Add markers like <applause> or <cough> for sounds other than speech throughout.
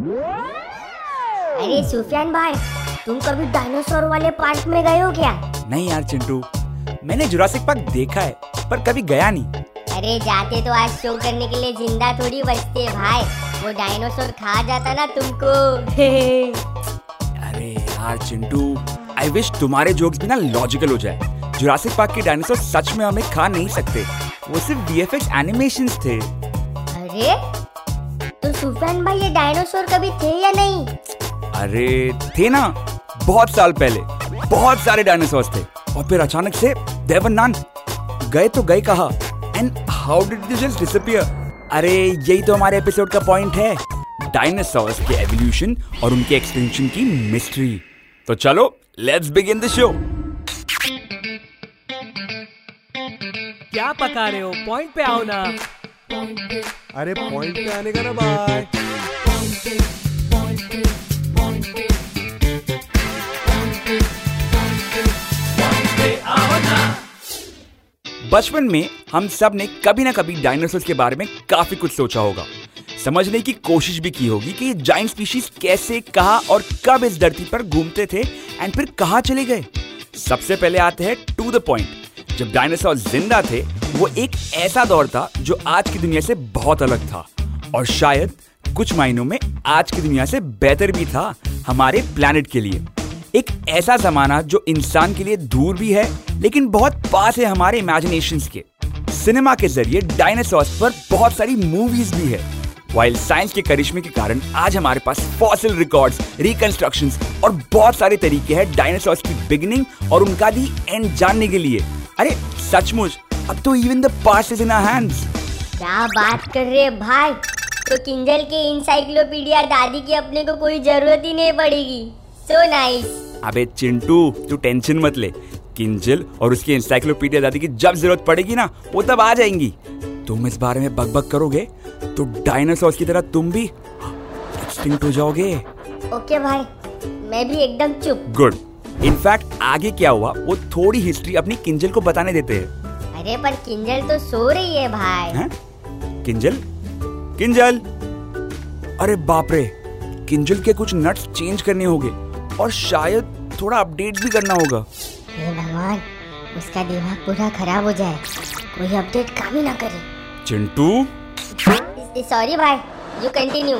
अरे सुफियान भाई तुम कभी डायनासोर वाले पार्क में गए हो क्या? नहीं यार चिंटू मैंने जुरासिक पार्क देखा है पर कभी गया नहीं। अरे जाते तो आज शो करने के लिए ज़िंदा थोड़ी बचते भाई वो डायनासोर खा जाता ना तुमको। अरे यार चिंटू आई विश तुम्हारे जोक्स भी ना लॉजिकल हो जाए। जुरासिक पार्क के डायनासोर सच में हमें खा नहीं सकते वो सिर्फ़ वीएफएक्स एनिमेशंस थे। अरे? तो सुफियान भाई ये डायनासोर कभी थे या नहीं? अरे थे ना बहुत साल पहले। बहुत सारे डायनासोर थे। और फिर अचानक से देवर नान गए तो गए कहा? And how did they just disappear अरे यही तो हमारे एपिसोड का पॉइंट है। डायनासोर्स के एवोल्यूशन और उनके एक्सटेंशन की मिस्ट्री तो चलो लेट्स बिगिन द शो क्या पका रहे हो? पॉइंट पे आओ ना। अरे पॉइंट पे आने का ना बाय बचपन में हम सबने कभी ना कभी डायनासोर के बारे में काफ़ी कुछ सोचा होगा। समझने की कोशिश भी की होगी कि ये जाइंट स्पीशीज कैसे, कहा और कब इस धरती पर घूमते थे एंड फिर कहा चले गए। सबसे पहले आते हैं टू द पॉइंट जब डायनासोर ज़िंदा थे वो एक ऐसा दौर था जो आज की दुनिया से बहुत अलग था। और शायद कुछ मायनों में आज की दुनिया से बेहतर भी था हमारे प्लेनेट के लिए। एक ऐसा जमाना जो इंसान के लिए दूर भी है, लेकिन बहुत पास है हमारे इमेजिनेशन के। सिनेमा के ज़रिए डायनासोर्स पर बहुत सारी मूवीज़ भी है। वाइल्ड साइंस के करिश्मे के कारण आज हमारे पास फॉसिल रिकॉर्ड्स रिकंस्ट्रक्शंस और बहुत सारे तरीके हैं डायनासोर्स की बिगिनिंग और उनका दी एंड जानने के लिए। अरे, सचमुच अब तो even the past is in our hands क्या बात कर रहे हैं भाई? तो किंजल के इंसाइक्लोपीडिया दादी की अपने को कोई ज़रूरत ही नहीं पड़ेगी। सो नाइस अबे चिंटू तू टेंशन मत ले। किंजल और उसकी इंसाइक्लोपीडिया दादी की जब ज़रूरत पड़ेगी ना वो तब आ जाएँगी। तुम इस बारे में बकबक करोगे तो डायनासोर की तरह तुम भी एक्सटिंक्ट हो जाओगे। ओके भाई मैं भी एकदम चुप। गुड इनफैक्ट आगे क्या हुआ वो थोड़ी हिस्ट्री अपनी किंजल को बताने देते हैं। अरे पर किंजल तो सो रही है भाई। हैं? किंजल? किंजल? अरे बाप रे किंजल के कुछ नट्स चेंज करने होंगे और शायद थोड़ा अपडेट भी करना होगा। हे भगवान उसका दिमाग पूरा खराब हो जाए। कोई अपडेट काम ही ना करे। चिंटू? सॉरी भाई you continue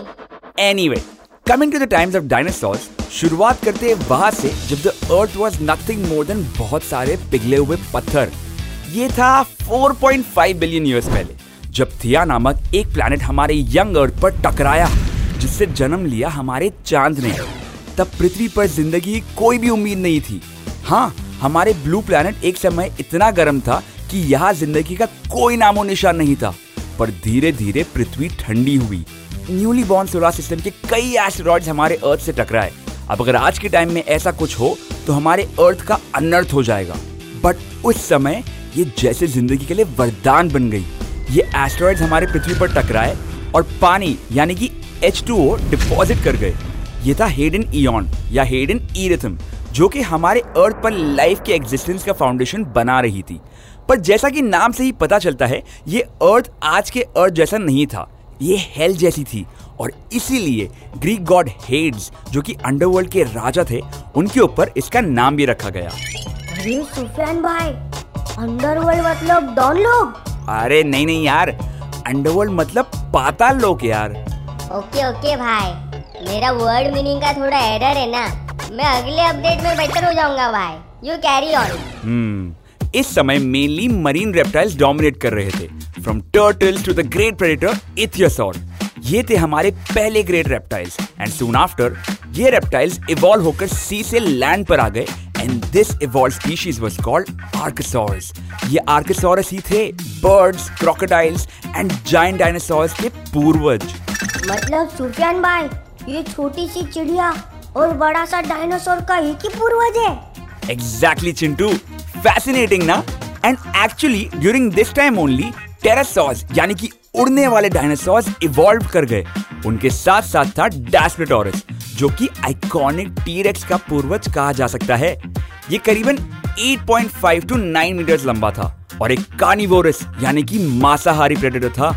anyway coming to the times of dinosaurs शुरुआत करते हैं वहाँ से जब the earth was nothing more than बहुत सारे पिघले हुए पत्थर। ये था 4.5 बिलियन ईयर्स पहले, जब थिया नामक एक प्लैनेट हमारे यंग अर्थ पर टकराया, जिससे जन्म लिया हमारे चाँद ने। तब पृथ्वी पर ज़िंदगी कोई भी उम्मीद नहीं थी। हाँ हमारे ब्लू प्लैनेट एक समय इतना गर्म था कि यहाँ ज़िंदगी का कोई नामो निशान नहीं था, पर धीरे धीरे पृथ्वी ठंडी हुई। न्यूली बॉर्न सोलर सिस्टम के कई एस्टेरॉइड्स हमारे अर्थ से टकराए। अब अगर आज के टाइम में ऐसा कुछ हो तो हमारे अर्थ का अनर्थ हो जाएगा। बट उस समय ये जैसे ज़िंदगी के लिए वरदान बन गई। ये एस्टेरॉइड्स हमारे पृथ्वी पर टकराए और पानी, यानी कि H2O डिपॉजिट कर गए। ये था हेडन इयॉन या हेडन ईरिथम जो कि हमारे अर्थ पर लाइफ के एग्जिस्टेंस का फाउंडेशन बना रही थी। पर जैसा कि नाम से ही पता चलता है, ये अर्थ आज के अर्थ जैसा नहीं था। ये हेल जैसी थी और इसीलिए ग्रीक गॉड हेड्स जो कि अंडरवर्ल्ड के राजा थे, उनके ऊपर इसका नाम भी रखा गया। अरे, सुफियान भाई अंडरवर्ल्ड मतलब डॉन लोग? अरे नहीं नहीं यार। अंडरवर्ल्ड मतलब पाताल लोक यार। ओके ओके भाई। मेरा वर्ड मीनिंग का थोड़ा एरर है ना। मैं अगले अपडेट में बेटर हो जाऊँगा भाई। यू कैरी ऑन हम्म इस समय मेनली मरीन रेप्टाइल्स डोमिनेट कर रहे थे। From turtles to the great predator ichthyosaur ये थे हमारे पहले great reptiles and soon after ये रेप्टाइल्स इवॉल्व होकर सी से लैंड पर आ गए। And this evolve species was called archosaurs ये आर्कसॉरस ही थे birds crocodiles and giant dinosaurs के पूर्वज। मतलब सुफियान भाई ये छोटी सी चिड़िया और बड़ा सा डायनासोर का एक ही पूर्वज है? Exactly, Chintu. Fascinating ना? And actually, during this time only, pterosaurs यानी कि उड़ने वाले डायनासोर्स इवॉल्व कर गए। उनके साथ साथ था डैस्प्लेटोरस जो कि आइकॉनिक टीरेक्स का पूर्वज कहा जा सकता है। ये करीबन 8.5 टू 9 मीटर्स लंबा था और एक कार्निवोरस यानी कि मांसाहारी प्रेडेटर था।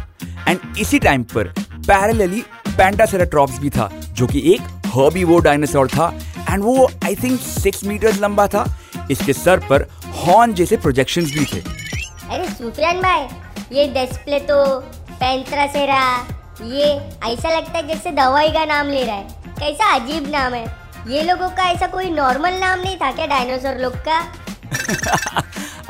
एंड इसी टाइम पर पैरेलली पेंटासेराट्रॉप्स भी था, जो कि एक हर्बीवोर डायनासोर था। एंड वो आई थिंक सिक्स मीटर्स लंबा था। इसके सर पर हॉर्न जैसे प्रोजेक्शंस भी थे। अरे सुफियान भाई, ये डिस्प्ले तो पेंट्रासेरा ये ऐसा लगता है जैसे दवाई का नाम ले रहा है। कैसा अजीब नाम है। ये लोगों का ऐसा कोई नॉर्मल नाम नहीं था क्या डायनासोर लोग का?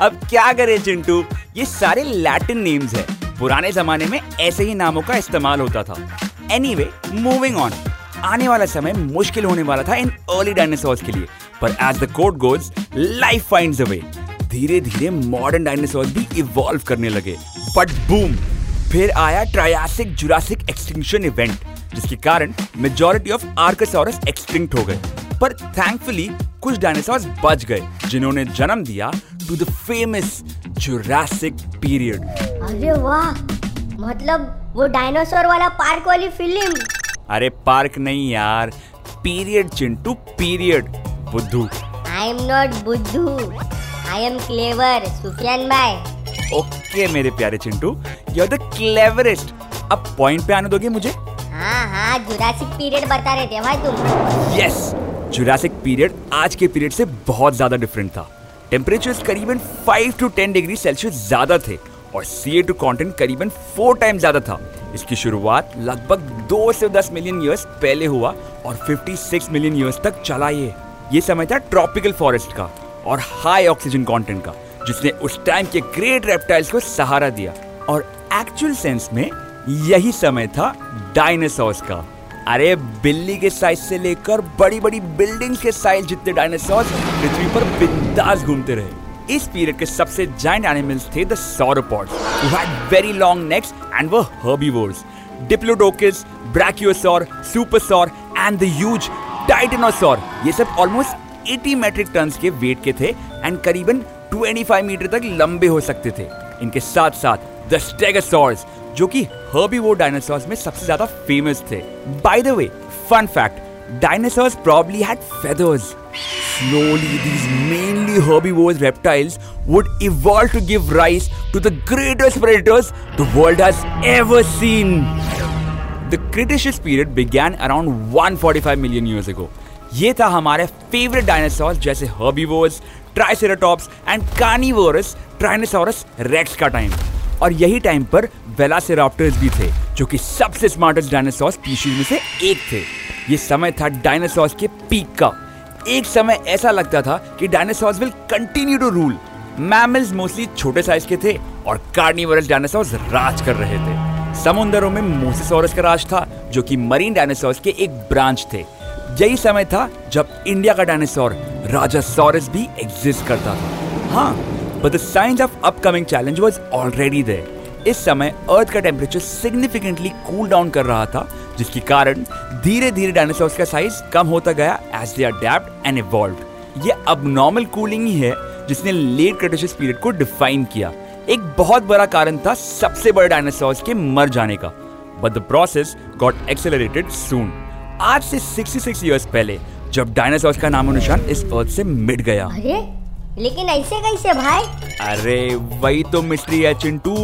<laughs> अब क्या करे चिंटू? ये सारे लैटिन नेम्स है। पुराने जमाने में ऐसे ही नामों का इस्तेमाल होता था। एनीवे मूविंग ऑन आने वाला समय मुश्किल होने वाला था इन अर्ली डायनासोर्स के लिए। पर as the code goes life finds a way धीरे धीरे मॉडर्न डायनासोर भी इवॉल्व करने लगे। बट बूम फिर आया ट्रायासिक जुरासिक एक्सटिंक्शन इवेंट जिसके कारण मेजोरिटी ऑफ़ आर्कोसॉरस एक्सटिंक्ट हो गए। पर थैंकफुली कुछ डायनासोर बच गए जिन्होंने जन्म दिया to the famous Jurassic period अरे वाह! मतलब वो डायनासोर वाला पार्क वाली फ़िल्म अरे पार्क नहीं यार पीरियड चिंटू पीरियड बुद्धू। आई एम नॉट बुद्धू। आई एम क्लेवर सुफियान भाई ओके मेरे प्यारे Chintu you are the cleverest अब पॉइंट पे आने दोगे मुझे? हाँ जुरासिक पीरियड बता रहे थे भाई तुम। यस जुरासिक पीरियड आज के पीरियड से बहुत ज़्यादा डिफरेंट था। टेम्परेचर्स करीबन 5 टू 10 डिग्री सेल्सियस ज़्यादा थे और सी टू कॉन्टेंट करीबन फोर टाइम ज़्यादा था। इसकी शुरुआत लगभग दो से दस मिलियन ईयर्स पहले हुआ और 56 मिलियन ईयर्स तक चला ये। ये समय था ट्रॉपिकल फॉरेस्ट का और हाई ऑक्सीजन कंटेंट का, जिसने उस टाइम के ग्रेट रेप्टाइल्स को सहारा दिया। और एक्चुअल सेंस में यही समय था डायनासोर्स का। अरे बिल्ली के साइज़ से लेकर बड़ी बड़ी बिल्डिंग्स के साइज़ जितने डायनासोर्स पृथ्वी पर बिंदास घूमते रहे। इस पीरियड के सबसे जाइंट एनिमल्स थे the sauropods who had very long necks and were herbivores. Diplodocus, Brachiosaur, Supersaur and the huge Titanosaur ये सब ऑलमोस्ट 80 मेट्रिक टन्स के वेट के थे एंड करीबन 25 मीटर तक लंबे हो सकते थे। इनके साथ साथ द स्टेगोसॉर्स जो कि हर्बीवोर डायनासोर्स में सबसे ज़्यादा फ़ेमस थे by the way fun fact dinosaurs probably had feathers. Slowly, these mainly herbivores reptiles would evolve to give rise to the greatest predators the world has ever seen. The Cretaceous period began around 145 million years ago. ये था हमारे favourite dinosaurs जैसे herbivores triceratops and carnivorous tyrannosaurus rex का time और यही time पर वेलासिराप्टर्स भी थे, जो कि सबसे स्मार्टेस्ट डायनासोर स्पीशीज में से एक थे। ये समय था डायनासोर्स के पीक का। एक समय ऐसा लगता था कि dinosaurs will continue to rule mammals mostly छोटे साइज़ के थे और कार्निवरस डायनासोर्स राज कर रहे थे। समुंदरों में मोसेसोरस का राज था, जो कि मरीन डायनासोर्स के एक ब्रांच थे। यही समय था जब इंडिया का डायनासोर राजा सॉरस भी एग्जिस्ट करता था। हाँ but the science of upcoming challenge was already there इस समय अर्थ का टेम्परेचर सिग्निफिकेंटली कूल डाउन कर रहा था, जिसके कारण धीरे धीरे डायनासोर्स का साइज़ कम होता गया as they adapt and evolve ये अब नॉर्मल कूलिंग ही है, जिसने लेट क्रिटेशियस पीरियड को डिफाइन किया। एक बहुत बड़ा कारण था सबसे बड़े डायनासोर्स के मर जाने का। But the process got accelerated soon आज से 66 इयर्स पहले, जब डायनासोर्स का नामो निशान इस अर्थ से मिट गया। अरे लेकिन ऐसे कैसे भाई? अरे वही तो मिस्ट्री है चिंटू।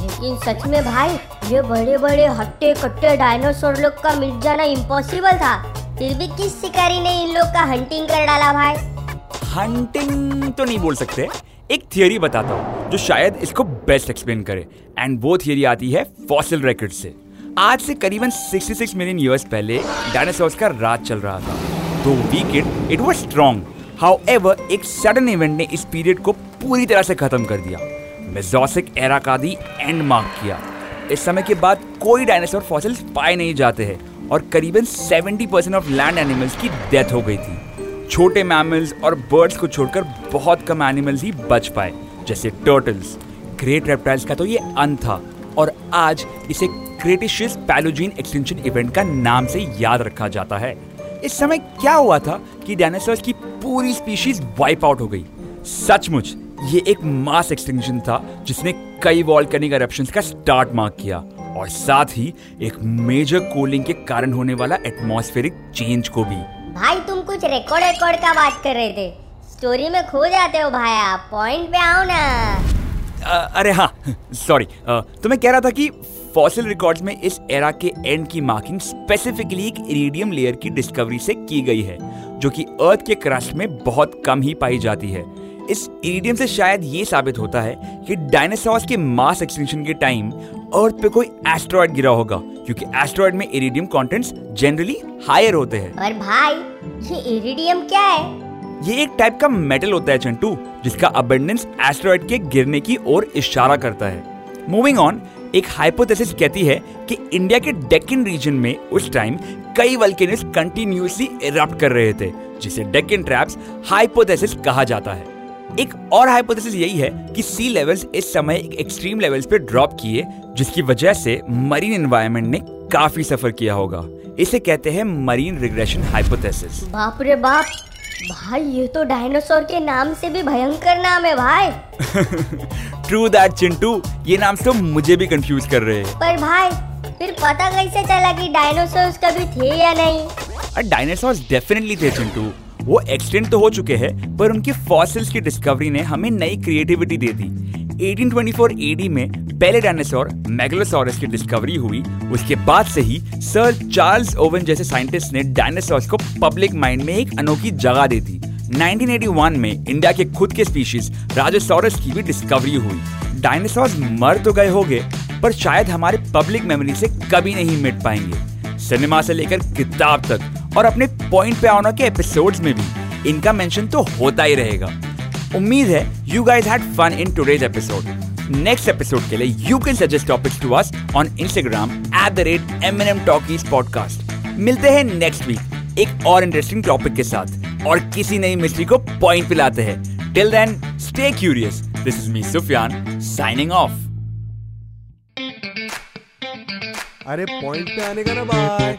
लेकिन सच में भाई ये बड़े बड़े हट्टे कट्टे डायनासोर लोग का मिट जाना इम्पॉसिबल था। फिर भी किस शिकारी ने इन लोग का हंटिंग कर डाला भाई? हंटिंग तो नहीं बोल सकते। एक थियरी बताता हूँ जो शायद इसको बेस्ट एक्सप्लेन करे। एंड वो थियरी आती है फॉसिल रिकॉर्ड से। आज से करीबन 66 मिलियन ईयर्स पहले डायनासोर्स का राज चल रहा था। तो weakened it was strong however एक सडन इवेंट ने इस पीरियड को पूरी तरह से खत्म कर दिया। मेजोसिक एरा का दी एंड मार्क किया। इस समय के बाद कोई डायनासोर फॉसिल्स पाए नहीं जाते हैं और करीबन 70 परसेंट ऑफ़ लैंड एनिमल्स की डेथ हो गई थी। छोटे मैमल्स और बर्ड्स को छोड़कर बहुत कम एनिमल्स ही बच पाए, जैसे टर्टल्स ग्रेट रेप्टाइल्स का तो ये अंत था और आज इसे क्रेटिशियस पैलोजीन एक्सटेंशन इवेंट का नाम से याद रखा जाता है। इस समय क्या हुआ था कि डायनासोर्स की पूरी स्पीशीज वाइप आउट हो गई। सचमुच ये एक मास एक्सटेंशन था जिसने कई वॉल्केनिक eruptions का स्टार्ट मार्क किया। और साथ ही एक मेजर कूलिंग के कारण होने वाला एटमॉस्फेरिक चेंज को भी। भाई तुम कुछ रिकॉर्ड रिकॉर्ड का बात कर रहे थे। स्टोरी में खो जाते हो भाई आप। पॉइंट पे आओ ना। अ, अरे हाँ सॉरी तो मैं कह रहा था कि फॉसिल रिकॉर्ड्स में इस एरा के एंड की मार्किंग स्पेसिफिकली एक इरिडियम लेयर की डिस्कवरी से की गई है जो कि अर्थ के क्रस्ट में बहुत कम ही पाई जाती है। इस इरिडियम से शायद ये साबित होता है कि डायनासोर्स के मास एक्सटिंक्शन के टाइम अर्थ पे कोई एस्ट्रॉयड गिरा होगा क्योंकि एस्ट्रॉयड में इरिडियम कंटेंट्स जनरली हायर होते हैं। और भाई ये इरिडियम क्या है? ये एक टाइप का मेटल होता है चंटू जिसका अबेंडेंस एस्ट्रॉयड के गिरने की ओर इशारा करता है। मूविंग ऑन एक हाइपोथेसिस कहती है कि इंडिया के डेक्कन रीजन में उस टाइम कई वल्केनस कंटिन्यूसली इरप्ट कर रहे थे, जिसे डेक्कन ट्रैप्स हाइपोथेसिस कहा जाता है। एक और हाइपोथेसिस यही है कि सी लेवल्स इस समय एक एक्सट्रीम लेवल्स पे ड्रॉप किए, जिसकी वजह से मरीन एनवायरनमेंट ने काफ़ी सफ़र किया होगा। इसे कहते हैं मरीन रिग्रेशन हाइपोथेसिस बाप रे बाप! भाई ये तो डायनासोर के नाम से भी भयंकर नाम है भाई। <laughs> True that Chintu. ये नाम तो मुझे भी कंफ्यूज कर रहे हैं। पर भाई फिर पता कैसे चला कि डायनासोर कभी थे या नहीं? डायनासोर डेफिनेटली थे चिंटू। वो एक्सटेंड तो हो चुके हैं पर उनकी फॉसिल्स की डिस्कवरी ने हमें नई क्रिएटिविटी दे दी। 1824 एडी में पहले डायनासोर मेगलोसॉरस की डिस्कवरी हुई। उसके बाद से ही सर चार्ल्स ओवन जैसे साइंटिस्ट ने डायनासोर्स को पब्लिक माइंड में एक अनोखी जगह दे दी। 1981 में इंडिया के खुद के स्पीशीज राजोसॉरस की भी डिस्कवरी हुई। डायनासोर्स मर तो गए होंगे, पर शायद हमारे पब्लिक मेमोरी से कभी नहीं मिट पाएँगे। सिनेमा से लेकर किताब तक और अपने पॉइंट पे आना के एपिसोड्स में भी। इनका मेंशन तो होता ही रहेगा। उम्मीद है you guys had fun in today's episode next episode के लिए you can suggest topics to us on Instagram at the rate M N M talkies podcast मिलते हैं नेक्स्ट वीक एक और इंटरेस्टिंग टॉपिक के साथ और किसी नई मिस्ट्री को पॉइंट पे लाते हैं। Till then stay curious this is me Sufiyan signing off अरे पॉइंट पे आने का ना bye